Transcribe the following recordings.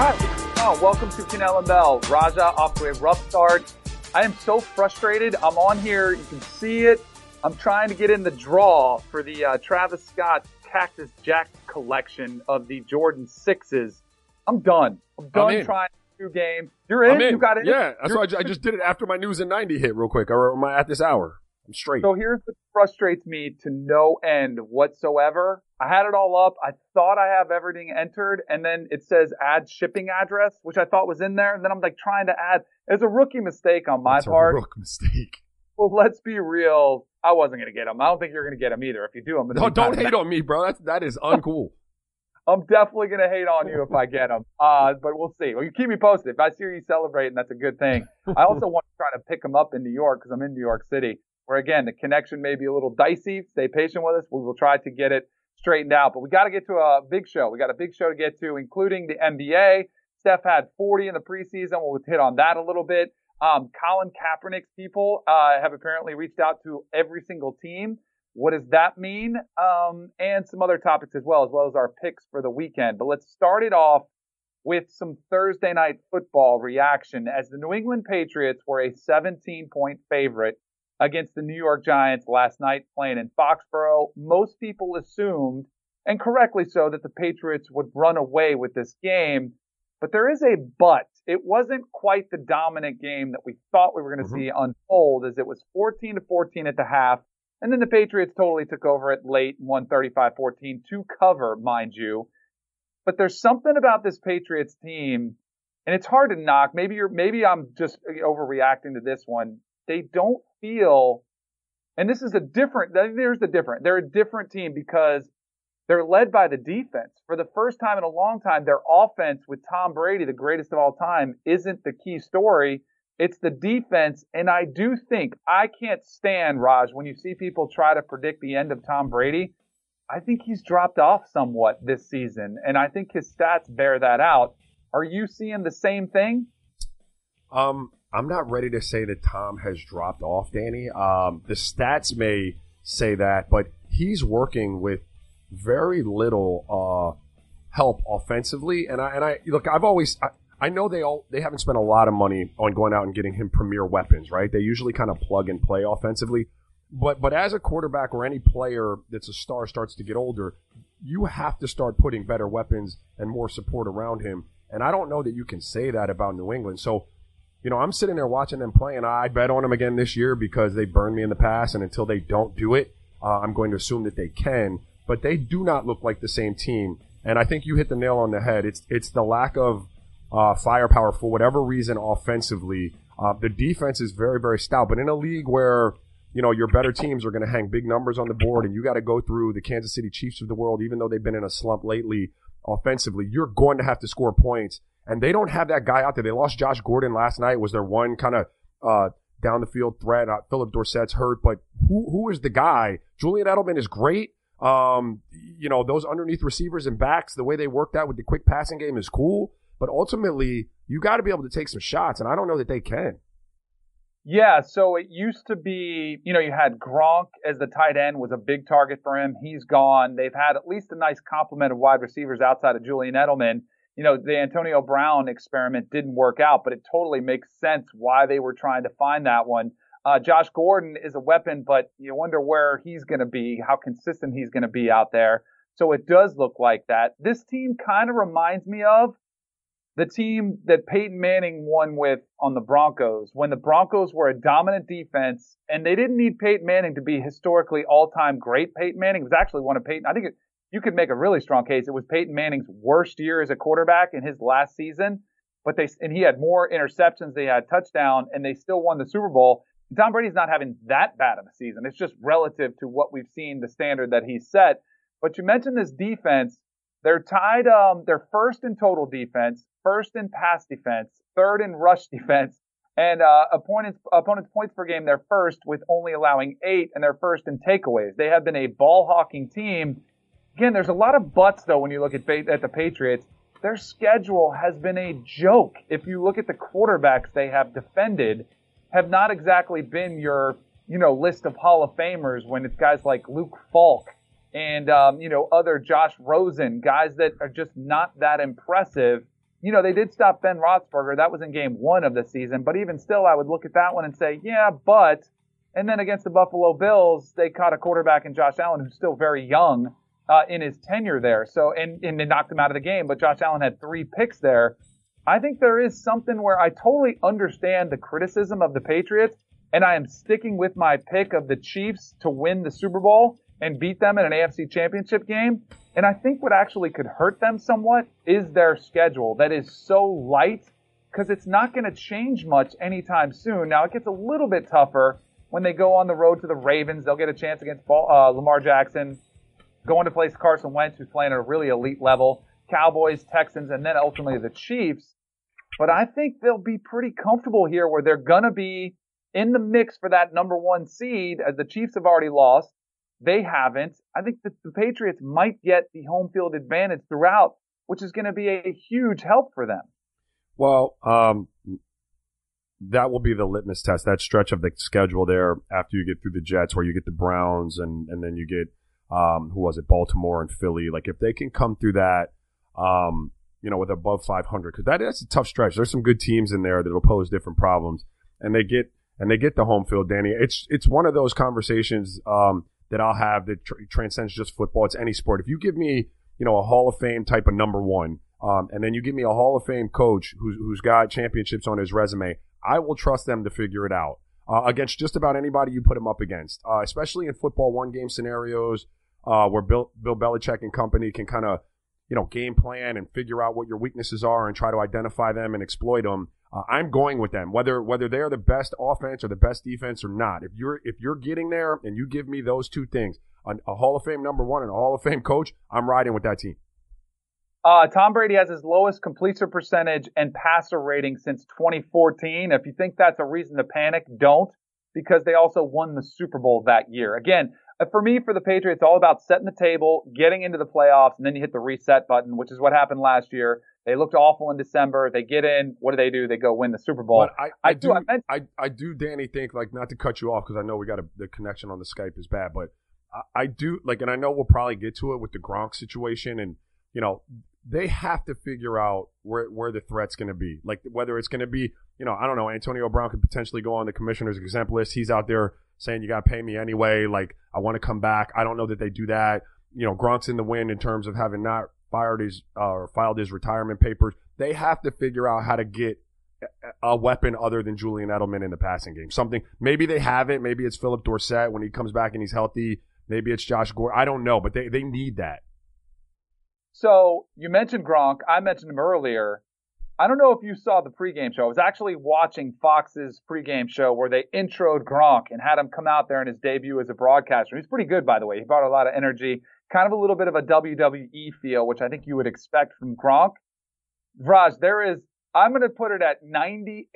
All right, oh, welcome to Kanell and Bell. Raja off to a rough start. I am so frustrated. I'm on here. You can see it. I'm trying to get in the draw for the uh, Travis Scott Cactus Jack collection of the Jordan sixes. I'm done. I'm done in. trying two game. You're in. I'm in. You got it. Yeah, that's why I ju- I just did it after my news in ninety hit real quick. Or I at this hour? I'm straight. So here's what frustrates me to no end whatsoever. I had it all up. I thought I have everything entered, and then it says add shipping address, which I thought was in there. And then I'm like trying to add. It's a rookie mistake on my That's a part. rook mistake. Well, let's be real. I wasn't going to get them. I don't think you're going to get them either. If you do, I'm going to. Don't, hate on me, bro. That's that is uncool. I'm definitely going to hate on you if I get them. Uh, but we'll see. Well, you keep me posted. If I see you celebrating, that's a good thing. I also want to try to pick them up in New York because I'm in New York City, where again the connection may be a little dicey. Stay patient with us. We will try to get it straightened out. But we got to get to a big show. We got a big show to get to, including the NBA. Steph had 40 in the preseason. We'll hit on that a little bit. Um, Colin Kaepernick's people uh, have apparently reached out to every single team. What does that mean? Um, and some other topics as well, as well as our picks for the weekend. But let's start it off with some Thursday night football reaction as the New England Patriots were a 17 point favorite against the New York Giants last night playing in Foxborough. Most people assumed, and correctly so, that the Patriots would run away with this game. But there is a but. It wasn't quite the dominant game that we thought we were going to Mhm. see unfold as it was 14 to 14 at the half. And then the Patriots totally took over it late and won 35-14 to cover, mind you. But there's something about this Patriots team, and it's hard to knock. Maybe you're, maybe I'm just overreacting to this one. They don't feel, and this is a different, there's the different. They're a different team because they're led by the defense. For the first time in a long time, their offense with Tom Brady, the greatest of all time, isn't the key story. It's the defense. And I do think I can't stand, Raj, when you see people try to predict the end of Tom Brady. I think he's dropped off somewhat this season. And I think his stats bear that out. Are you seeing the same thing? Um, I'm not ready to say that Tom has dropped off, Danny. Um, the stats may say that, but he's working with very little uh, help offensively. And I and I look, I've always I, I know they all they haven't spent a lot of money on going out and getting him premier weapons, right? They usually kind of plug and play offensively. But but as a quarterback or any player that's a star starts to get older, you have to start putting better weapons and more support around him. And I don't know that you can say that about New England. So, you know, I'm sitting there watching them play, and I bet on them again this year because they burned me in the past. And until they don't do it, uh, I'm going to assume that they can. But they do not look like the same team. And I think you hit the nail on the head. It's it's the lack of uh, firepower for whatever reason offensively. Uh, the defense is very very stout, but in a league where you know your better teams are going to hang big numbers on the board, and you got to go through the Kansas City Chiefs of the world, even though they've been in a slump lately offensively, you're going to have to score points. And they don't have that guy out there. They lost Josh Gordon last night. Was their one kind of uh, down the field threat? Uh, Phillip Dorsett's hurt, but who who is the guy? Julian Edelman is great. Um, you know those underneath receivers and backs, the way they work that with the quick passing game is cool. But ultimately, you got to be able to take some shots, and I don't know that they can. Yeah, so it used to be, you know, you had Gronk as the tight end was a big target for him. He's gone. They've had at least a nice complement of wide receivers outside of Julian Edelman. You know, the Antonio Brown experiment didn't work out, but it totally makes sense why they were trying to find that one. Uh, Josh Gordon is a weapon, but you wonder where he's going to be, how consistent he's going to be out there. So it does look like that. This team kind of reminds me of the team that Peyton Manning won with on the Broncos when the Broncos were a dominant defense and they didn't need Peyton Manning to be historically all-time great. Peyton Manning was actually one of Peyton. I think it, you could make a really strong case. It was Peyton Manning's worst year as a quarterback in his last season, but they and he had more interceptions, they had touchdown, and they still won the Super Bowl. Tom Brady's not having that bad of a season. It's just relative to what we've seen, the standard that he's set. But you mentioned this defense. They're tied. Um, they're first in total defense, first in pass defense, third in rush defense, and uh, opponents opponents points per game. They're first with only allowing eight, and they're first in takeaways. They have been a ball hawking team. Again, there's a lot of buts though when you look at at the Patriots. Their schedule has been a joke. If you look at the quarterbacks they have defended, have not exactly been your you know list of Hall of Famers when it's guys like Luke Falk and um, you know other Josh Rosen, guys that are just not that impressive. you know, they did stop Ben Roethlisberger. That was in game one of the season. But even still, I would look at that one and say, yeah, but. And then against the Buffalo Bills, they caught a quarterback in Josh Allen who's still very young uh, in his tenure there. So, and, and they knocked him out of the game. But Josh Allen had three picks there. I think there is something where I totally understand the criticism of the Patriots, and I am sticking with my pick of the Chiefs to win the Super Bowl and beat them in an AFC championship game. And I think what actually could hurt them somewhat is their schedule that is so light because it's not going to change much anytime soon. Now it gets a little bit tougher when they go on the road to the Ravens. They'll get a chance against uh, Lamar Jackson, going to place Carson Wentz, who's playing at a really elite level. Cowboys, Texans, and then ultimately the Chiefs. But I think they'll be pretty comfortable here where they're going to be in the mix for that number one seed as the Chiefs have already lost. They haven't. I think that the Patriots might get the home field advantage throughout, which is going to be a huge help for them. Well, um, that will be the litmus test. That stretch of the schedule there after you get through the Jets, where you get the Browns and and then you get um, who was it, Baltimore and Philly. Like if they can come through that, um, you know, with above 500, because that, that is a tough stretch. There's some good teams in there that'll pose different problems, and they get and they get the home field. Danny, it's it's one of those conversations. Um, that I'll have that tr- transcends just football. It's any sport. If you give me, you know, a Hall of Fame type of number one, um, and then you give me a Hall of Fame coach who's, who's got championships on his resume, I will trust them to figure it out uh, against just about anybody you put him up against, uh, especially in football one game scenarios uh, where Bill, Bill Belichick and company can kind of, you know, game plan and figure out what your weaknesses are and try to identify them and exploit them. Uh, I'm going with them, whether whether they're the best offense or the best defense or not. If you're if you're getting there and you give me those two things, a, a Hall of Fame number one and a Hall of Fame coach, I'm riding with that team. Uh, Tom Brady has his lowest completion percentage and passer rating since 2014. If you think that's a reason to panic, don't, because they also won the Super Bowl that year. Again, Uh, for me, for the Patriots, it's all about setting the table, getting into the playoffs, and then you hit the reset button, which is what happened last year. They looked awful in December. They get in. What do they do? They go win the Super Bowl. But I, I, I do, I, I, I, do, Danny, think like not to cut you off because I know we got a, the connection on the Skype is bad, but I, I do like, and I know we'll probably get to it with the Gronk situation, and you know they have to figure out where where the threat's going to be. Like whether it's going to be, you know, I don't know. Antonio Brown could potentially go on the commissioner's exempt list. He's out there saying you got to pay me anyway. Like I want to come back. I don't know that they do that. You know, Gronk's in the wind in terms of having not fired his uh, or filed his retirement papers. They have to figure out how to get a weapon other than Julian Edelman in the passing game. Something maybe they have it. Maybe it's Phillip Dorsett when he comes back and he's healthy. Maybe it's Josh Gore. I don't know, but they, they need that. So you mentioned Gronk. I mentioned him earlier. I don't know if you saw the pregame show. I was actually watching Fox's pregame show where they introed Gronk and had him come out there in his debut as a broadcaster. He's pretty good, by the way. He brought a lot of energy kind of a little bit of a WWE feel, which I think you would expect from Gronk. Raj, there is, I'm going to put it at 98%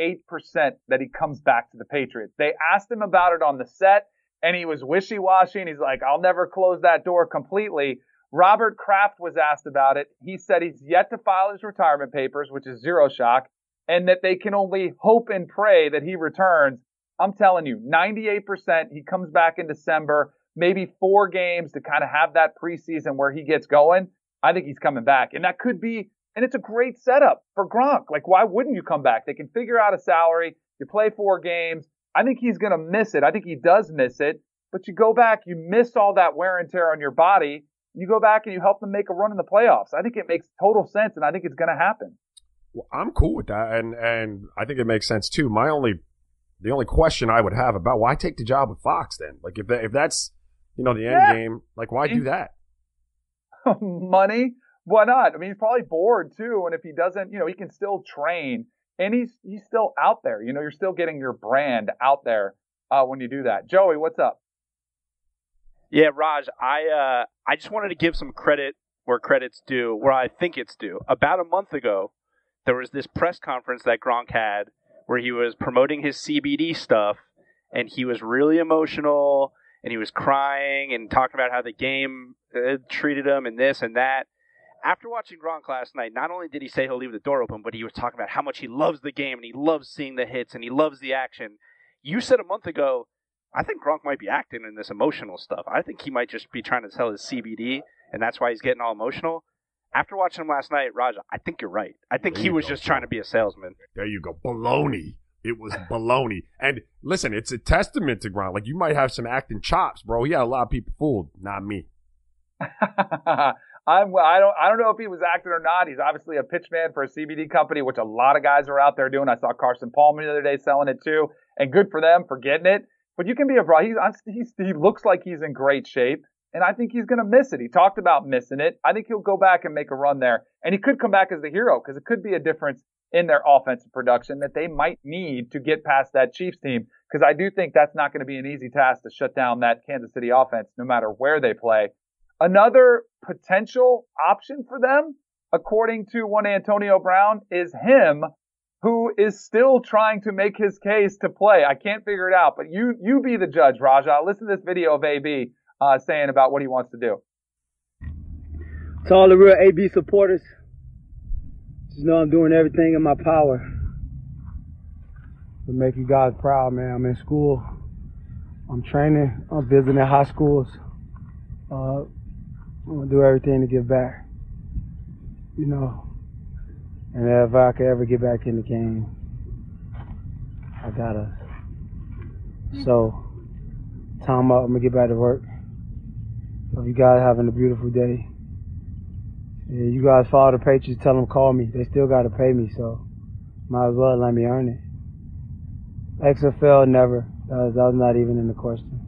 that he comes back to the Patriots. They asked him about it on the set and he was wishy-washy and he's like, I'll never close that door completely. Robert Kraft was asked about it. He said he's yet to file his retirement papers, which is zero shock, and that they can only hope and pray that he returns. I'm telling you, 98%. He comes back in December maybe four games to kind of have that preseason where he gets going, I think he's coming back. And that could be, and it's a great setup for Gronk. Like, why wouldn't you come back? They can figure out a salary. You play four games. I think he's going to miss it. I think he does miss it. But you go back, you miss all that wear and tear on your body. You go back and you help them make a run in the playoffs. I think it makes total sense, and I think it's going to happen. Well, I'm cool with that, and and I think it makes sense too. My only, the only question I would have about why take the job with Fox then? Like if that, if that's you know, the end yeah. game. Like, why do that? Money? Why not? I mean, he's probably bored too. And if he doesn't, you know, he can still train and he's, he's still out there. You know, you're still getting your brand out there, uh, when you do that. Joey, what's up? Yeah, Raj, I, uh, I just wanted to give some credit where credit's due, where I think it's due. About a month ago, there was this press conference that Gronk had where he was promoting his CBD stuff and he was really emotional and he was crying and talking about how the game uh, treated him and this and that. After watching Gronk last night, not only did he say he'll leave the door open, but he was talking about how much he loves the game and he loves seeing the hits and he loves the action. You said a month ago, I think Gronk might be acting in this emotional stuff. I think he might just be trying to sell his CBD, and that's why he's getting all emotional. after watching him last night, Raja, I think you're right. I think There he was go, just Sean. trying to be a salesman. There you go. Baloney. It was baloney. And listen, it's a testament to Gronk. Like you might have some acting chops, bro. He had a lot of people fooled, not me. I'm I don't I don't know if he was acting or not. He's obviously a pitch man for a CBD company, which a lot of guys are out there doing. I saw Carson Palmer the other day selling it too, and good for them for getting it. But you can be a. He's, he's he looks like he's in great shape, and I think he's going to miss it. He talked about missing it. I think he'll go back and make a run there, and he could come back as the hero because it could be a difference in their offensive production that they might need to get past that Chiefs team. Because I do think that's not going to be an easy task to shut down that Kansas City offense, no matter where they play. Another potential option for them, according to one Antonio Brown, is him, who is still trying to make his case to play. I can't figure it out, but you you be the judge, Raja. Listen to this video of AB uh, saying about what he wants to do. To all the real AB supporters, just know I'm doing everything in my power to make you guys proud, man. I'm in school, I'm training, I'm visiting high schools. Uh, I'm gonna do everything to give back, you know. And if I could ever get back in the game, I gotta. So, time up. I'm gonna get back to work. Hope you guys having a beautiful day. Yeah, you guys follow the Patriots, tell them call me. They still gotta pay me, so might as well let me earn it. XFL never. That was, that was not even in the question.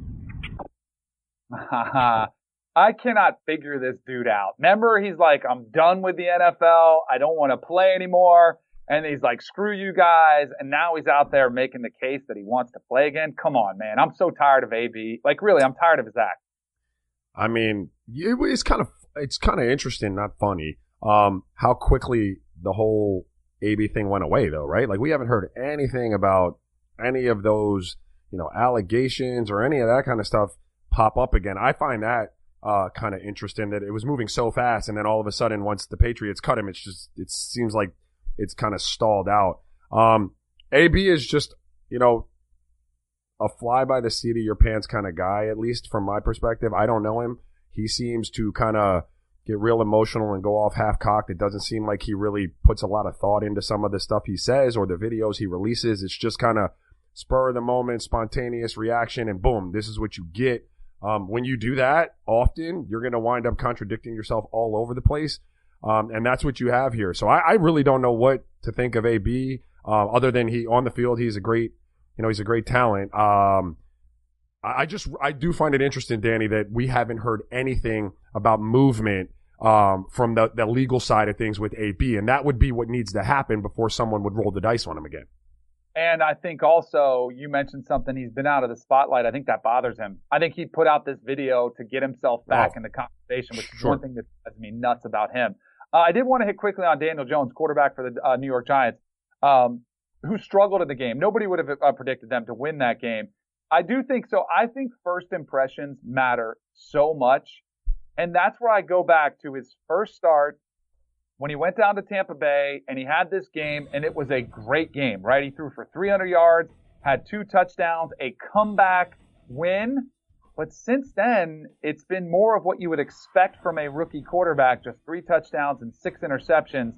I cannot figure this dude out. Remember, he's like, I'm done with the NFL. I don't want to play anymore. And he's like, screw you guys. And now he's out there making the case that he wants to play again. Come on, man. I'm so tired of AB. Like, really, I'm tired of his act. I mean, it, it's kind of it's kind of interesting, not funny. Um, how quickly the whole AB thing went away, though, right? Like we haven't heard anything about any of those, you know, allegations or any of that kind of stuff pop up again. I find that uh, kind of interesting that it was moving so fast, and then all of a sudden, once the Patriots cut him, it's just it seems like it's kind of stalled out. Um, AB is just, you know, a fly by the seat of your pants kind of guy, at least from my perspective. I don't know him. He seems to kind of get real emotional and go off half cocked. It doesn't seem like he really puts a lot of thought into some of the stuff he says or the videos he releases. It's just kind of spur of the moment, spontaneous reaction, and boom, this is what you get. Um, when you do that often, you're going to wind up contradicting yourself all over the place. Um, and that's what you have here. So I, I really don't know what to think of AB, uh, other than he on the field, he's a great, you know, he's a great talent. Um, I I just, I do find it interesting, Danny, that we haven't heard anything about movement, um, from the, the legal side of things with AB. And that would be what needs to happen before someone would roll the dice on him again. And I think also you mentioned something. He's been out of the spotlight. I think that bothers him. I think he put out this video to get himself back Oh. in the conversation, which is Sure. one thing that drives me nuts about him. Uh, I did want to hit quickly on Daniel Jones, quarterback for the uh, New York Giants, um, who struggled in the game. Nobody would have uh, predicted them to win that game. I do think so. I think first impressions matter so much. And that's where I go back to his first start when he went down to Tampa Bay and he had this game, and it was a great game, right? He threw for 300 yards, had two touchdowns, a comeback win. But since then, it's been more of what you would expect from a rookie quarterback just three touchdowns and six interceptions.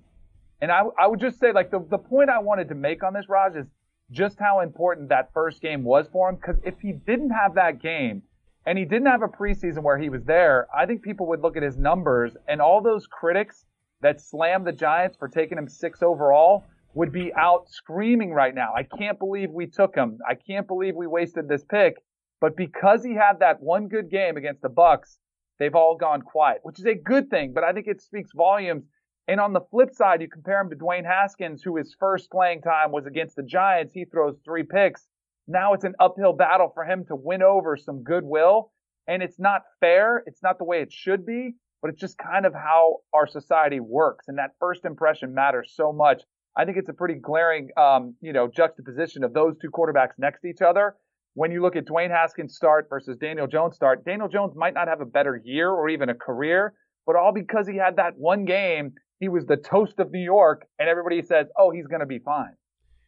And I, I would just say, like, the, the point I wanted to make on this, Raj, is just how important that first game was for him. Because if he didn't have that game, and he didn't have a preseason where he was there, I think people would look at his numbers and all those critics that slammed the Giants for taking him six overall would be out screaming right now. I can't believe we took him. I can't believe we wasted this pick. But because he had that one good game against the Bucks, they've all gone quiet, which is a good thing. But I think it speaks volumes. And on the flip side, you compare him to Dwayne Haskins, who his first playing time was against the Giants. He throws three picks. Now it's an uphill battle for him to win over some goodwill. And it's not fair. It's not the way it should be, but it's just kind of how our society works. And that first impression matters so much. I think it's a pretty glaring, um, you know, juxtaposition of those two quarterbacks next to each other. When you look at Dwayne Haskins' start versus Daniel Jones' start, Daniel Jones might not have a better year or even a career, but all because he had that one game. He was the toast of New York, and everybody says, "Oh, he's going to be fine."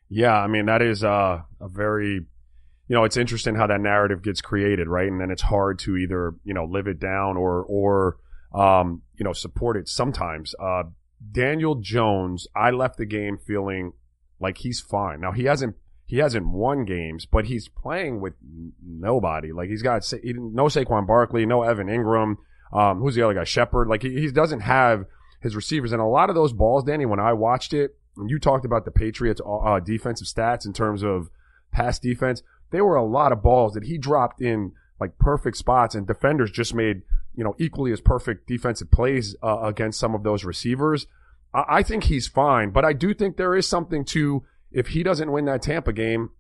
Yeah, I mean that is uh, a very, you know, it's interesting how that narrative gets created, right? And then it's hard to either you know live it down or or um, you know, supported sometimes. Uh, Daniel Jones, I left the game feeling like he's fine. Now he hasn't he hasn't won games, but he's playing with nobody. Like he's got he no Saquon Barkley, no Evan Engram. Um, who's the other guy? Shepard. Like he, he doesn't have his receivers, and a lot of those balls, Danny. When I watched it, and you talked about the Patriots' uh, defensive stats in terms of pass defense, there were a lot of balls that he dropped in like perfect spots, and defenders just made you know equally as perfect defensive plays uh, against some of those receivers. I, I think he's fine, but I do think there is something to if he doesn't win that Tampa game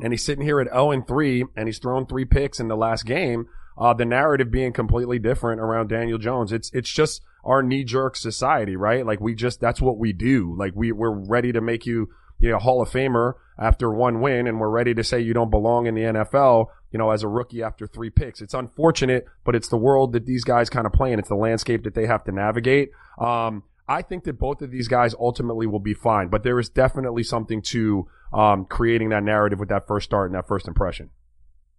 and he's sitting here at 0 and 3 and he's thrown three picks in the last game, uh, the narrative being completely different around Daniel Jones. It's, it's just our knee jerk society, right? Like we just, that's what we do. Like we, we're ready to make you, you know, Hall of Famer after one win and we're ready to say you don't belong in the NFL, you know, as a rookie after three picks. It's unfortunate, but it's the world that these guys kind of play in. It's the landscape that they have to navigate. Um, I think that both of these guys ultimately will be fine, but there is definitely something to um, creating that narrative with that first start and that first impression.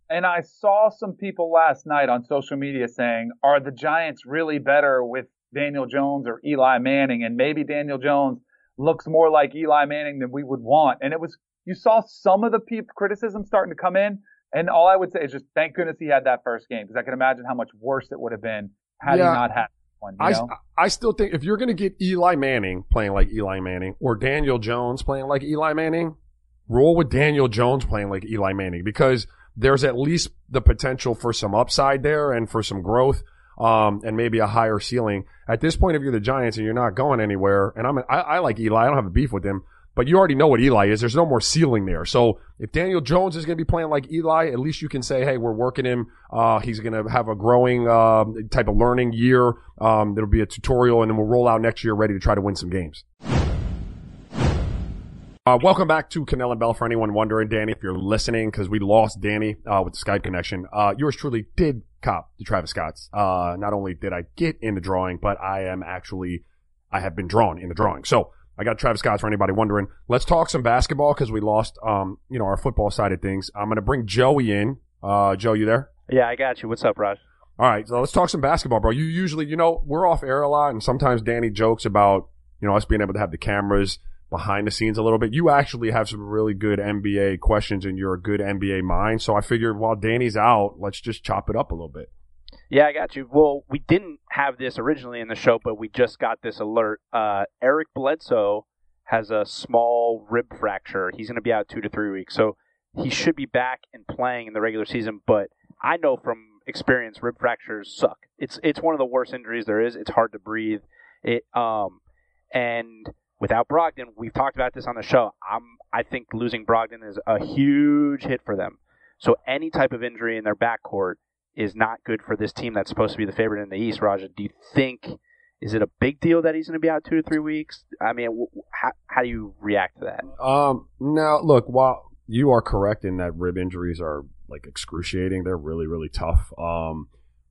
And I saw some people last night on social media saying, are the Giants really better with Daniel Jones or Eli Manning? And maybe Daniel Jones looks more like Eli Manning than we would want. And it was, you saw some of the criticism starting to come in. And all I would say is just thank goodness he had that first game because I can imagine how much worse it would have been had yeah. he not had one. I, know? I still think if you're going to get Eli Manning playing like Eli Manning or Daniel Jones playing like Eli Manning, roll with Daniel Jones playing like Eli Manning because there's at least the potential for some upside there and for some growth. Um, and maybe a higher ceiling. At this point, if you're the Giants and you're not going anywhere, and I'm, I, I like Eli, I don't have a beef with him, but you already know what Eli is. There's no more ceiling there. So if Daniel Jones is going to be playing like Eli, at least you can say, hey, we're working him. Uh, he's going to have a growing uh, type of learning year. Um, there'll be a tutorial, and then we'll roll out next year ready to try to win some games. Uh, welcome back to Kanell and Bell for anyone wondering, Danny, if you're listening, because we lost Danny uh, with the Skype connection. Uh, yours truly did cop the Travis Scotts. Uh, not only did I get in the drawing, but I am actually, I have been drawn in the drawing. So I got Travis Scott's for anybody wondering. Let's talk some basketball because we lost, um, you know, our football side of things. I'm going to bring Joey in. Uh, Joe, you there? Yeah, I got you. What's up, Raj? All right, so let's talk some basketball, bro. You usually, you know, we're off air a lot, and sometimes Danny jokes about, you know, us being able to have the cameras behind the scenes a little bit. You actually have some really good NBA questions, and you're a good NBA mind. So I figured while Danny's out, let's just chop it up a little bit. Yeah, I got you. Well, we didn't have this originally in the show, but we just got this alert. Uh, Eric Bledsoe has a small rib fracture. He's going to be out two to three weeks. So he should be back and playing in the regular season. But I know from experience, rib fractures suck. It's it's one of the worst injuries there is. It's hard to breathe. It um and without Brogdon, we've talked about this on the show. I'm I think losing Brogdon is a huge hit for them. So any type of injury in their backcourt is not good for this team that's supposed to be the favorite in the East. Raja, do you think is it a big deal that he's going to be out two to three weeks? I mean, how, how do you react to that? Um, now look, while you are correct in that rib injuries are like excruciating, they're really, really tough. Um,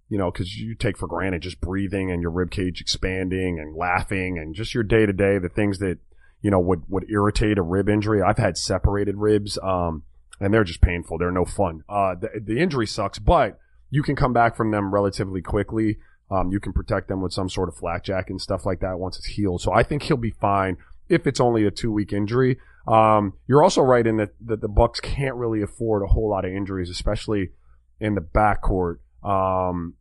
you know, because you take for granted just breathing and your rib cage expanding and laughing and just your day to day, the things that you know would would irritate a rib injury. I've had separated ribs, um, and they're just painful. They're no fun. Uh, the, the injury sucks, but you can come back from them relatively quickly. Um, you can protect them with some sort of flak jack and stuff like that once it's healed. So I think he'll be fine if it's only a two week injury. Um, you're also right in that, that the Bucks can't really afford a whole lot of injuries, especially in the backcourt. Um,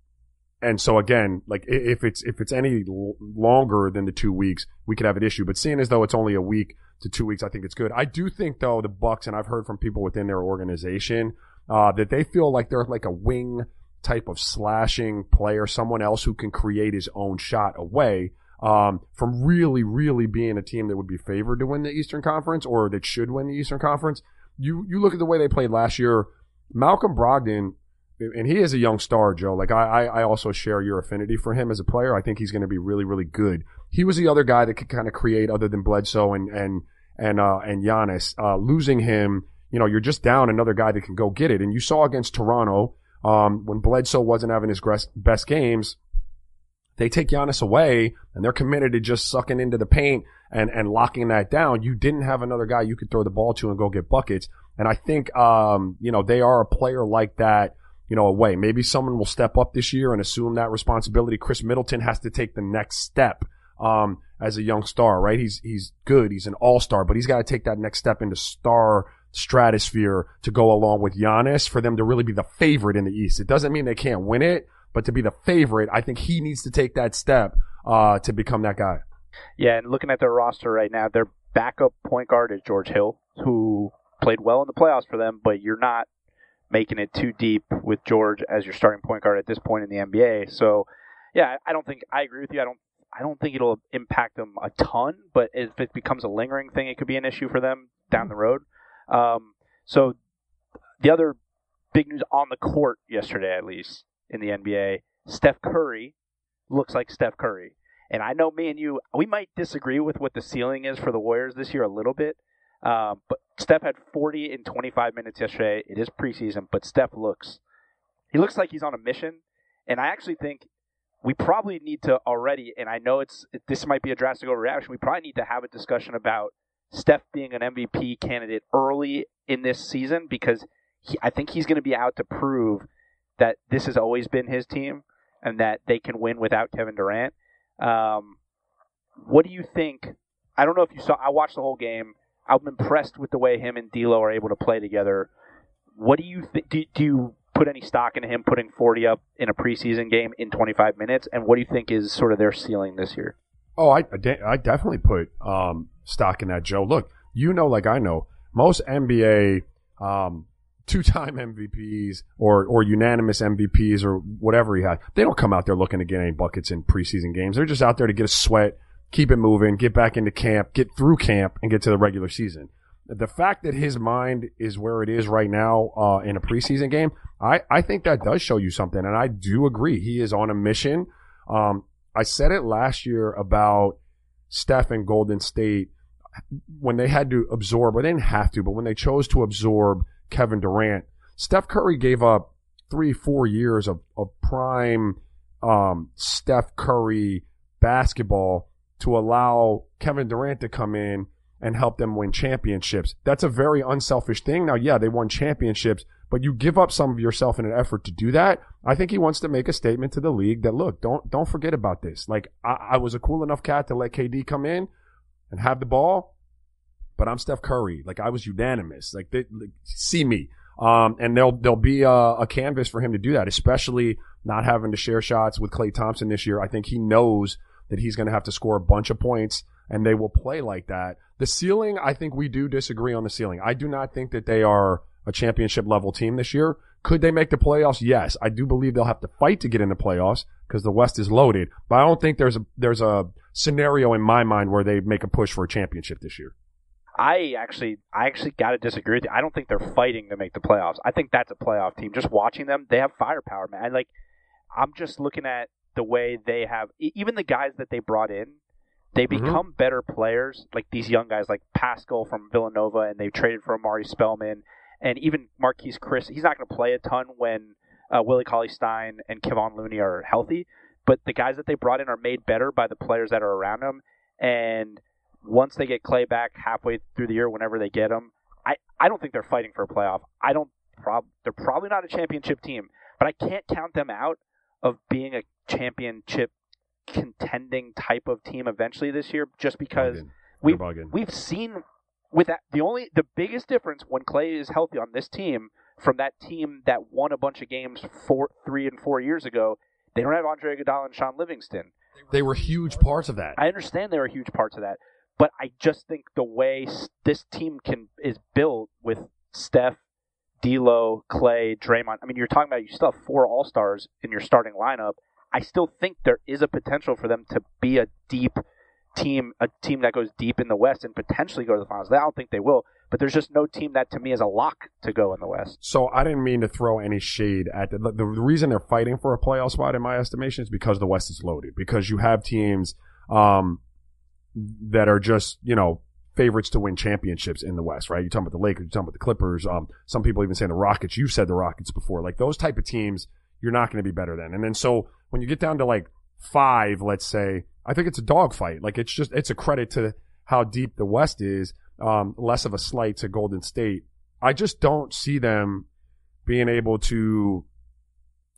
and so again, like if it's if it's any longer than the two weeks, we could have an issue. But seeing as though it's only a week to two weeks, I think it's good. I do think though the Bucks, and I've heard from people within their organization uh, that they feel like they're like a wing type of slashing player, someone else who can create his own shot away um, from really, really being a team that would be favored to win the Eastern Conference or that should win the Eastern Conference. You you look at the way they played last year. Malcolm Brogdon, and he is a young star, Joe. Like I, I also share your affinity for him as a player. I think he's going to be really, really good. He was the other guy that could kind of create, other than Bledsoe and and and uh, and Giannis. Uh, losing him, you know, you're just down another guy that can go get it. And you saw against Toronto um, when Bledsoe wasn't having his best games, they take Giannis away and they're committed to just sucking into the paint and, and locking that down. You didn't have another guy you could throw the ball to and go get buckets. And I think, um, you know, they are a player like that you know, away. Maybe someone will step up this year and assume that responsibility. Khris Middleton has to take the next step. Um, as a young star, right? He's, he's good. He's an all-star, but he's got to take that next step into star stratosphere to go along with Giannis for them to really be the favorite in the East. It doesn't mean they can't win it, but to be the favorite, I think he needs to take that step, uh, to become that guy. Yeah, and looking at their roster right now, their backup point guard is George Hill, who played well in the playoffs for them, but you're not making it too deep with George as your starting point guard at this point in the NBA. So, yeah, I don't think I agree with you. I don't I don't think it'll impact them a ton, but if it becomes a lingering thing, it could be an issue for them down the road. Um, so, the other big news on the court yesterday, at least in the NBA, Steph Curry looks like Steph Curry. And I know me and you, we might disagree with what the ceiling is for the Warriors this year a little bit. Um, but Steph had 40 in 25 minutes yesterday. It is preseason, but Steph looks, he looks like he's on a mission. And I actually think we probably need to already, and I know it's this might be a drastic overreaction. We probably need to have a discussion about Steph being an MVP candidate early in this season because he, I think he's going to be out to prove that this has always been his team and that they can win without Kevin Durant. Um, what do you think? I don't know if you saw. I watched the whole game. I'm impressed with the way him and D'Lo are able to play together. What do you think? Do, do you put any stock into him putting 40 up in a preseason game in 25 minutes? And what do you think is sort of their ceiling this year? Oh, I, I definitely put um, stock in that, Joe. Look, you know, like I know, most NBA um, two-time MVPs or or unanimous MVPs or whatever he had, they don't come out there looking to get any buckets in preseason games. They're just out there to get a sweat, keep it moving, get back into camp, get through camp, and get to the regular season. The fact that his mind is where it is right now uh, in a preseason game, I, I think that does show you something, and I do agree. He is on a mission. Um, I said it last year about Steph and Golden State when they had to absorb, or they didn't have to, but when they chose to absorb Kevin Durant, Steph Curry gave up three, four years of, of prime um, Steph Curry basketball to allow Kevin Durant to come in and help them win championships. That's a very unselfish thing. Now, yeah, they won championships, but you give up some of yourself in an effort to do that. I think he wants to make a statement to the league that look, don't don't forget about this. Like I, I was a cool enough cat to let KD come in and have the ball, but I'm Steph Curry. Like I was unanimous. Like they like, see me. Um, and there'll there'll be a, a canvas for him to do that, especially not having to share shots with Klay Thompson this year. I think he knows that he's going to have to score a bunch of points, and they will play like that. The ceiling, I think we do disagree on the ceiling. I do not think that they are a championship level team this year. Could they make the playoffs? Yes. I do believe they'll have to fight to get in the playoffs because the West is loaded. But I don't think there's a there's a scenario in my mind where they make a push for a championship this year. I actually, I actually got to disagree with you. I don't think they're fighting to make the playoffs. I think that's a playoff team. Just watching them, they have firepower, man. Like, I'm just looking at the way they have, even the guys that they brought in, they mm-hmm. become mm-hmm. better players. Like these young guys, like Paschall from Villanova, and they traded for Omari Spellman, and even Marquese Chriss. He's not going to play a ton when uh, Willie Cauley Stein and Kevon Looney are healthy, but the guys that they brought in are made better by the players that are around them, and once they get Klay back halfway through the year, whenever they get him, I, I don't think they're fighting for a playoff. I don't. Prob- they're probably not a championship team, but I can't count them out of being a championship contending type of team eventually this year, just because we've we've seen with that the only the biggest difference when Klay is healthy on this team from that team that won a bunch of games four, three, and four years ago. They don't have Andre Iguodala and Shaun Livingston. They were huge parts of that. I understand they were huge parts of that, but I just think the way this team can is built with Steph, D'Lo, Klay, Draymond. I mean, you're talking about you still have four All Stars in your starting lineup. I still think there is a potential for them to be a deep team, a team that goes deep in the West and potentially go to the finals. I don't think they will, but there's just no team that to me is a lock to go in the West. So I didn't mean to throw any shade at the, the reason they're fighting for a playoff spot in my estimation is because the West is loaded. Because you have teams um, that are just, you know, favorites to win championships in the West, right? You're talking about the Lakers, you're talking about the Clippers. Um, some people even saying the Rockets. You've said the Rockets before. Like those type of teams, you're not going to be better than. And then so when you get down to like five, let's say, I think it's a dogfight. Like it's just, it's a credit to how deep the West is. Um, less of a slight to Golden State. I just don't see them being able to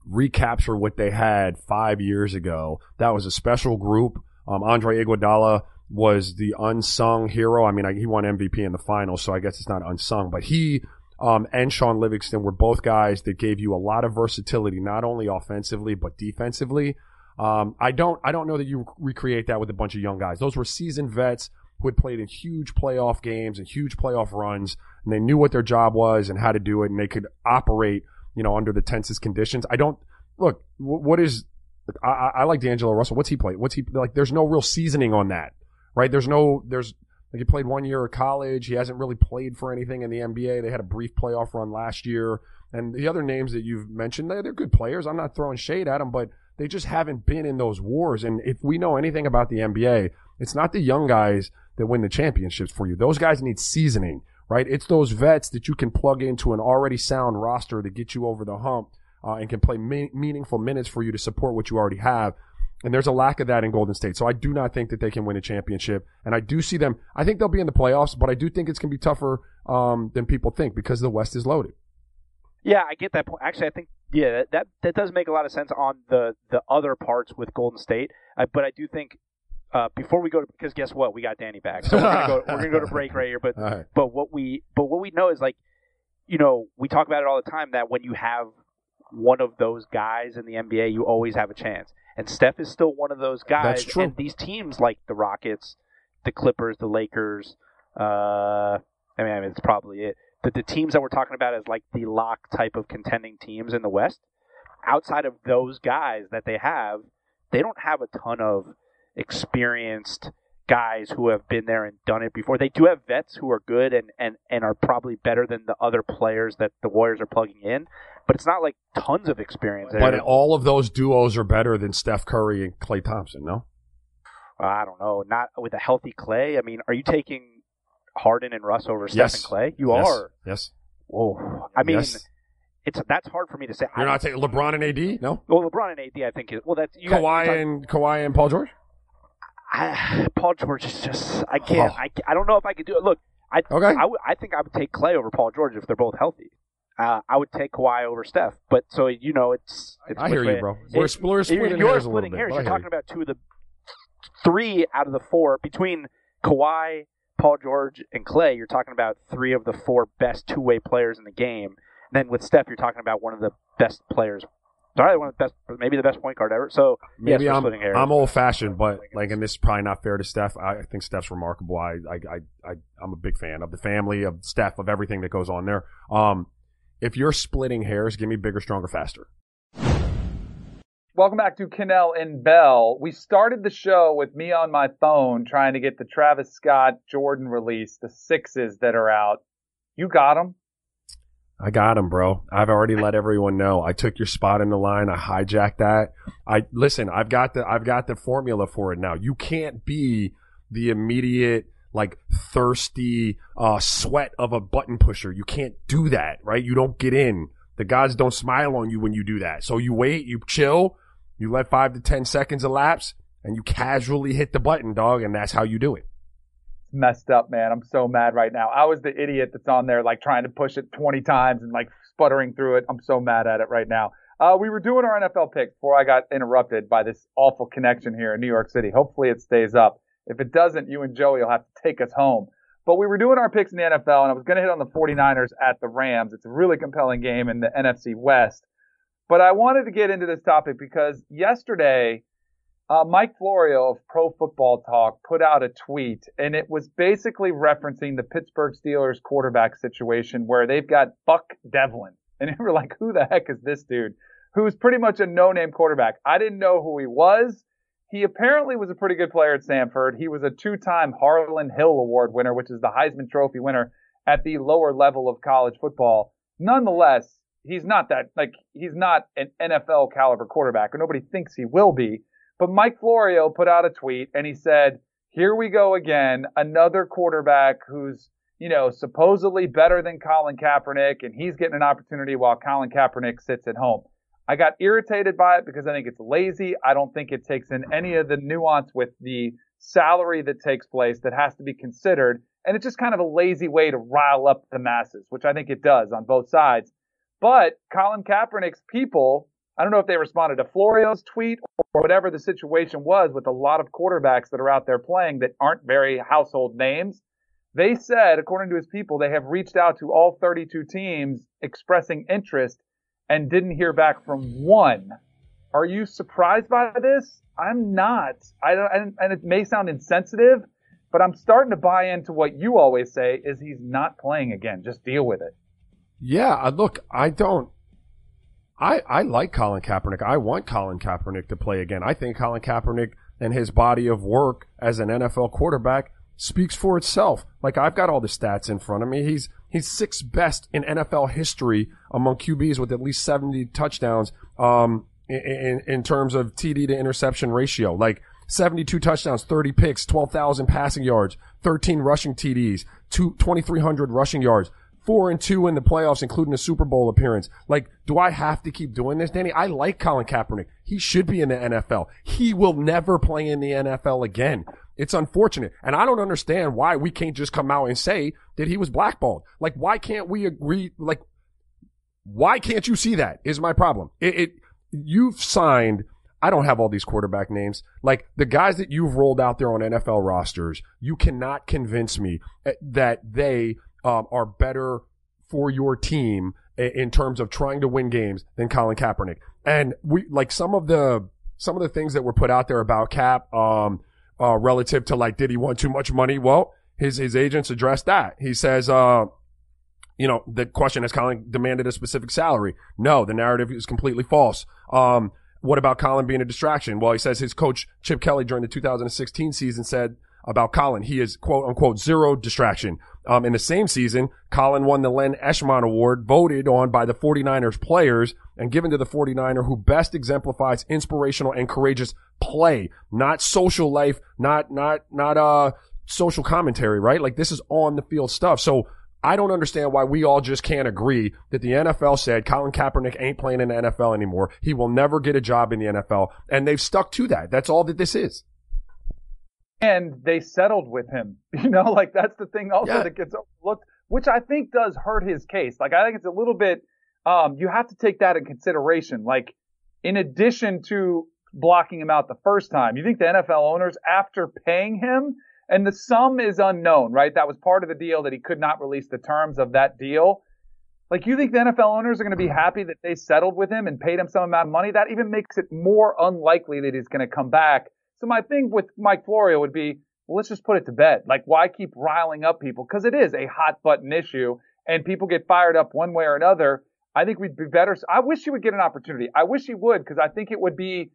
recapture what they had five years ago. That was a special group. Um, Andre Iguodala was the unsung hero. I mean, I, he won MVP in the finals, so I guess it's not unsung, but he um, and Shaun Livingston were both guys that gave you a lot of versatility, not only offensively but defensively. Um, I don't, I don't know that you recreate that with a bunch of young guys. Those were seasoned vets who had played in huge playoff games and huge playoff runs, and they knew what their job was and how to do it, and they could operate, you know, under the tensest conditions. I don't look. what is? I, I like D'Angelo Russell. What's he play? What's he like? There's no real seasoning on that, right? There's no. There's like he played one year of college. He hasn't really played for anything in the NBA. They had a brief playoff run last year. And the other names that you've mentioned, they're, they're good players. I'm not throwing shade at them, but they just haven't been in those wars. And if we know anything about the NBA, it's not the young guys that win the championships for you. Those guys need seasoning, right? It's those vets that you can plug into an already sound roster to get you over the hump uh, and can play me- meaningful minutes for you to support what you already have. And there's a lack of that in Golden State. So I do not think that they can win a championship. And I do see them, I think they'll be in the playoffs, but I do think it's going to be tougher um, than people think because the West is loaded. Yeah, I get that point. Actually, I think yeah, that, that, that does make a lot of sense on the the other parts with Golden State. Uh, but I do think uh, before we go to because guess what, we got Danny back, so we're gonna go we're gonna go to break right here. But right. but what we but what we know is like you know we talk about it all the time that when you have one of those guys in the NBA, you always have a chance. And Steph is still one of those guys. That's true. And these teams like the Rockets, the Clippers, the Lakers, uh, I mean, I mean, it's probably it. But the teams that we're talking about as like the lock type of contending teams in the West, outside of those guys that they have, they don't have a ton of experienced guys who have been there and done it before. They do have vets who are good and, and, and are probably better than the other players that the Warriors are plugging in, but it's not like tons of experience. But all of those duos are better than Steph Curry and Klay Thompson, no? I don't know. Not with a healthy Klay. I mean, are you taking Harden and Russ over Steph yes. and Klay? You yes. are. Yes. Whoa. I mean, yes. it's that's hard for me to say. You're not taking LeBron and AD, no? Well, LeBron and AD, I think. Is, well, that's you Kawhi got, and Kawhi and Paul George. I, Paul George is just I can't oh. I, I don't know if I could do it. Look, I okay. I, w- I think I would take Klay over Paul George if they're both healthy. Uh, I would take Kawhi over Steph, but so you know it's. it's I hear you, bro. We're, it, we're splitting you're hairs splitting a hairs. You're talking about two of the three out of the four between Kawhi, Paul George, and Klay. You're talking about three of the four best two way players in the game. And then with Steph, you're talking about one of the best players Sorry, one of the best, maybe the best point guard ever. So maybe yes, I'm I'm old fashioned, but like, and this is probably not fair to Steph. I think Steph's remarkable. I I I, I am a big fan of the family of Steph of everything that goes on there. Um, if you're splitting hairs, give me bigger, stronger, faster. Welcome back to Kanell and Bell. We started the show with me on my phone trying to get the Travis Scott Jordan release, the sixes that are out. You got them? I got him, bro. I've already let everyone know. I took your spot in the line. I hijacked that. I listen. I've got the I've got the formula for it now. You can't be the immediate like thirsty uh, sweat of a button pusher. You can't do that, right? You don't get in. The gods don't smile on you when you do that. So you wait, you chill, you let five to ten seconds elapse, and you casually hit the button, dog, and that's how you do it messed up, man. I'm so mad right now. I was the idiot that's on there like trying to push it 20 times and like sputtering through it. I'm so mad at it right now. Uh, we were doing our NFL picks before I got interrupted by this awful connection here in New York City. Hopefully it stays up. If it doesn't, you and Joey will have to take us home. But we were doing our picks in the NFL and I was going to hit on the 49ers at the Rams. It's a really compelling game in the NFC West. But I wanted to get into this topic because yesterday uh, Mike Florio of Pro Football Talk put out a tweet, and it was basically referencing the Pittsburgh Steelers quarterback situation where they've got Buck Devlin. And we were like, who the heck is this dude? Who's pretty much a no name quarterback. I didn't know who he was. He apparently was a pretty good player at Samford. He was a two time Harlon Hill Award winner, which is the Heisman Trophy winner at the lower level of college football. Nonetheless, he's not that, like, he's not an NFL caliber quarterback, or nobody thinks he will be. But Mike Florio put out a tweet and he said, here we go again, another quarterback who's, you know, supposedly better than Colin Kaepernick and he's getting an opportunity while Colin Kaepernick sits at home. I got irritated by it because I think it's lazy. I don't think it takes in any of the nuance with the salary that takes place that has to be considered. And it's just kind of a lazy way to rile up the masses, which I think it does on both sides. But Colin Kaepernick's people I don't know if they responded to Florio's tweet or whatever the situation was with a lot of quarterbacks that are out there playing that aren't very household names. They said, according to his people, they have reached out to all 32 teams expressing interest and didn't hear back from one. Are you surprised by this? I'm not. I don't, and it may sound insensitive, but I'm starting to buy into what you always say is he's not playing again. Just deal with it. Yeah, uh, look, I don't. I, I like Colin Kaepernick. I want Colin Kaepernick to play again. I think Colin Kaepernick and his body of work as an NFL quarterback speaks for itself. Like I've got all the stats in front of me. He's he's sixth best in NFL history among QBs with at least 70 touchdowns um in, in, terms of TD to interception ratio. Like 72 touchdowns, 30 picks, 12,000 passing yards, 13 rushing TDs, 2,300 rushing yards four and two in the playoffs, including a Super Bowl appearance. Like, do I have to keep doing this, Danny? I like Colin Kaepernick. He should be in the NFL. He will never play in the NFL again. It's unfortunate. And I don't understand why we can't just come out and say that he was blackballed. Like, why can't we agree? Like, why can't you see that is my problem. It, it you've signed I don't have all these quarterback names. Like the guys that you've rolled out there on NFL rosters, you cannot convince me eh, that they um, are better for your team in terms of trying to win games than Colin Kaepernick. And we like some of the some of the things that were put out there about Kap um, uh, relative to like did he want too much money? Well, his his agents addressed that. He says uh, you know, the question has Colin demanded a specific salary? No, the narrative is completely false. Um, what about Colin being a distraction? Well, he says his coach Chip Kelly during the 2016 season said about Colin, he is quote unquote zero distraction. Um, in the same season, Colin won the Len Eshmont Award voted on by the 49ers players and given to the 49er who best exemplifies inspirational and courageous play, not social life, not, not, not, uh, social commentary, right? Like this is on the field stuff. So I don't understand why we all just can't agree that the NFL said Colin Kaepernick ain't playing in the NFL anymore. He will never get a job in the NFL. And they've stuck to that. That's all that this is and they settled with him. You know, like that's the thing also yeah. that gets overlooked, which I think does hurt his case. Like I think it's a little bit, um, you have to take that in consideration. Like in addition to blocking him out the first time, you think the NFL owners, after paying him, and the sum is unknown, right? That was part of the deal that he could not release the terms of that deal. Like you think the NFL owners are going to be happy that they settled with him and paid him some amount of money? That even makes it more unlikely that he's going to come back so my thing with Mike Florio would be, well, let's just put it to bed. Like, why keep riling up people? Because it is a hot button issue, and people get fired up one way or another. I think we'd be better. I wish he would get an opportunity. I wish he would, because I think it would be,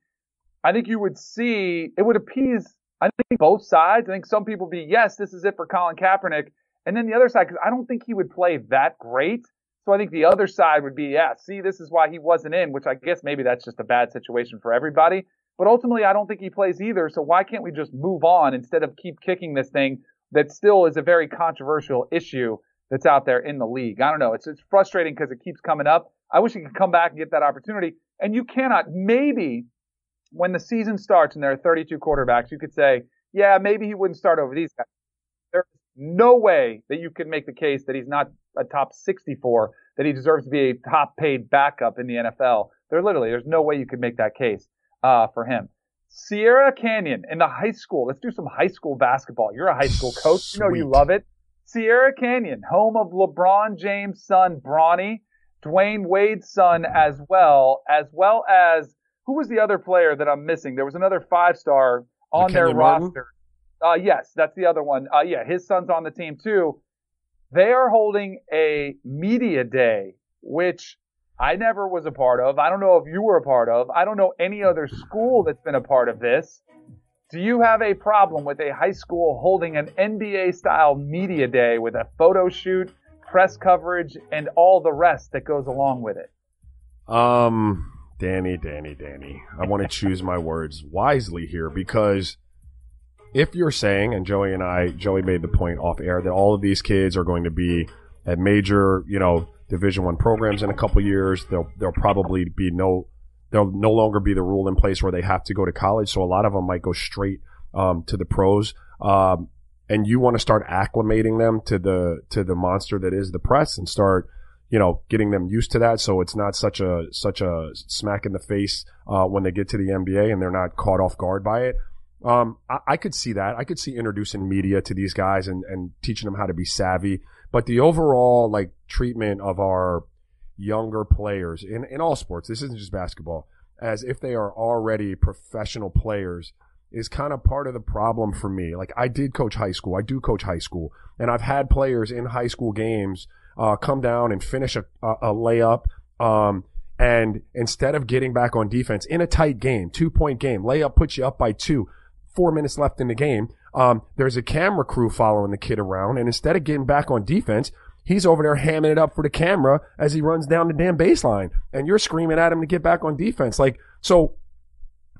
I think you would see, it would appease, I think both sides. I think some people be, yes, this is it for Colin Kaepernick. And then the other side, because I don't think he would play that great. So I think the other side would be, yeah, see, this is why he wasn't in, which I guess maybe that's just a bad situation for everybody. But ultimately, I don't think he plays either. So why can't we just move on instead of keep kicking this thing that still is a very controversial issue that's out there in the league? I don't know. It's, it's frustrating because it keeps coming up. I wish he could come back and get that opportunity. And you cannot, maybe when the season starts and there are 32 quarterbacks, you could say, yeah, maybe he wouldn't start over these guys. There's no way that you can make the case that he's not a top 64, that he deserves to be a top paid backup in the NFL. There literally, there's no way you could make that case uh, for him. Sierra Canyon in the high school. Let's do some high school basketball. You're a high school coach. Sweet. You know you love it. Sierra Canyon, home of LeBron James' son, Bronny, Dwyane Wade's son as well, as well as who was the other player that I'm missing? There was another five star on the their roster. Uh, yes, that's the other one. Uh, yeah, his son's on the team too. They are holding a media day, which I never was a part of. I don't know if you were a part of. I don't know any other school that's been a part of this. Do you have a problem with a high school holding an NBA style media day with a photo shoot, press coverage, and all the rest that goes along with it? Um, Danny, Danny, Danny. I want to choose my words wisely here because if you're saying, and Joey and I, Joey made the point off air that all of these kids are going to be at major, you know, Division One programs in a couple years. There'll there'll probably be no there'll no longer be the rule in place where they have to go to college. So a lot of them might go straight um, to the pros. Um, and you want to start acclimating them to the to the monster that is the press and start you know, getting them used to that. So it's not such a, such a smack in the face, uh, when they get to the NBA and they're not caught off guard by it. Um, I, I, could see that. I could see introducing media to these guys and, and teaching them how to be savvy. But the overall like treatment of our younger players in, in all sports, this isn't just basketball, as if they are already professional players is kind of part of the problem for me. Like I did coach high school. I do coach high school and I've had players in high school games, uh, come down and finish a, a, layup. Um, and instead of getting back on defense in a tight game, two point game, layup puts you up by two four minutes left in the game. Um, there's a camera crew following the kid around, and instead of getting back on defense, he's over there hamming it up for the camera as he runs down the damn baseline, and you're screaming at him to get back on defense. Like so,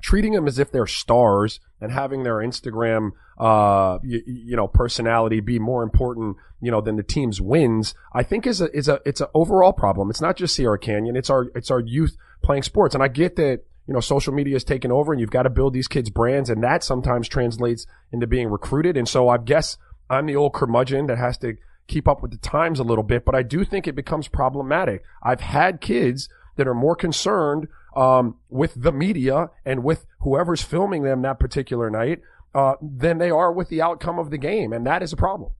treating them as if they're stars and having their Instagram, uh, you, you, know, personality be more important, you know, than the team's wins, I think is a, is a, it's an overall problem. It's not just Sierra Canyon. It's our, it's our youth playing sports. And I get that you know, social media is taking over and you've got to build these kids brands and that sometimes translates into being recruited. And so I guess I'm the old curmudgeon that has to keep up with the times a little bit, but I do think it becomes problematic. I've had kids that are more concerned um, with the media and with whoever's filming them that particular night uh, than they are with the outcome of the game, and that is a problem.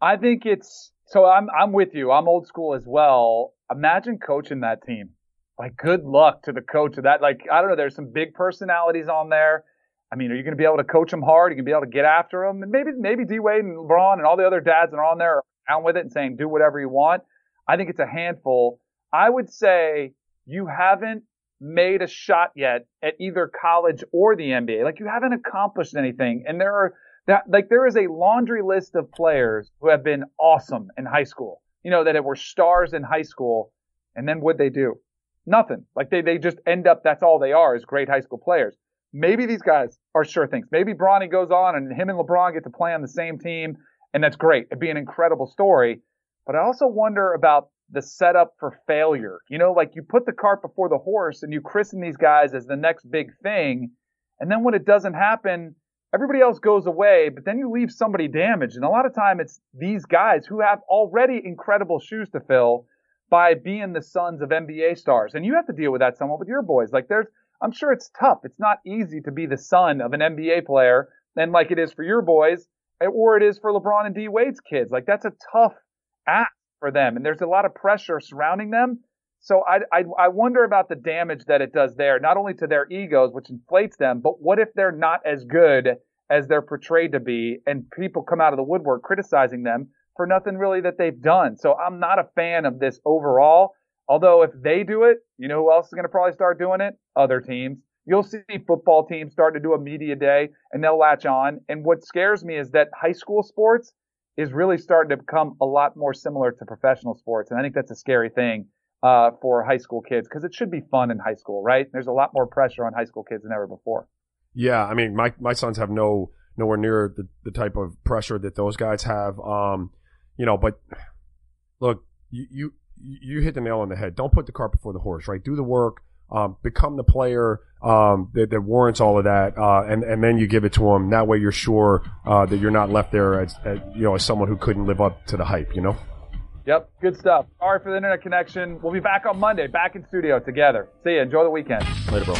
I think it's so. I'm I'm with you. I'm old school as well. Imagine coaching that team like good luck to the coach of that. Like I don't know, there's some big personalities on there. I mean, are you going to be able to coach them hard? Are you going to be able to get after them? And maybe maybe D Wade and LeBron and all the other dads that are on there are down with it and saying do whatever you want. I think it's a handful. I would say you haven't made a shot yet at either college or the NBA. Like you haven't accomplished anything. And there are that like there is a laundry list of players who have been awesome in high school. You know that it were stars in high school, and then what they do? Nothing. Like they, they just end up, that's all they are is great high school players. Maybe these guys are sure things. Maybe Bronny goes on and him and LeBron get to play on the same team and that's great. It'd be an incredible story. But I also wonder about the setup for failure. You know, like you put the cart before the horse and you christen these guys as the next big thing. And then when it doesn't happen, everybody else goes away, but then you leave somebody damaged. And a lot of time it's these guys who have already incredible shoes to fill by being the sons of NBA stars. And you have to deal with that somewhat with your boys. Like there's, I'm sure it's tough. It's not easy to be the son of an NBA player and like it is for your boys eh, or it is for LeBron and D Wade's kids. Like that's a tough act for them. And there's a lot of pressure surrounding them. So I, I, I wonder about the damage that it does there, not only to their egos, which inflates them, but what if they're not as good as they're portrayed to be and people come out of the woodwork criticizing them for nothing really that they've done. So I'm not a fan of this overall. Although if they do it, you know who else is going to probably start doing it? Other teams. You'll see football teams starting to do a media day and they'll latch on. And what scares me is that high school sports is really starting to become a lot more similar to professional sports. And I think that's a scary thing uh, for high school kids because it should be fun in high school, right? There's a lot more pressure on high school kids than ever before. Yeah, I mean, my my sons have no nowhere near the, the type of pressure that those guys have. Um, you know, but look, you, you, you hit the nail on the head. Don't put the cart before the horse, right? Do the work, um, become the player um, that, that, warrants all of that, uh, and and then you give it to them. That way, you're sure uh, that you're not left there as, as, you know as someone who couldn't live up to the hype. You know. Yep, good stuff. Sorry for the internet connection. We'll be back on Monday, back in studio together. See you. Enjoy the weekend. Later, bro.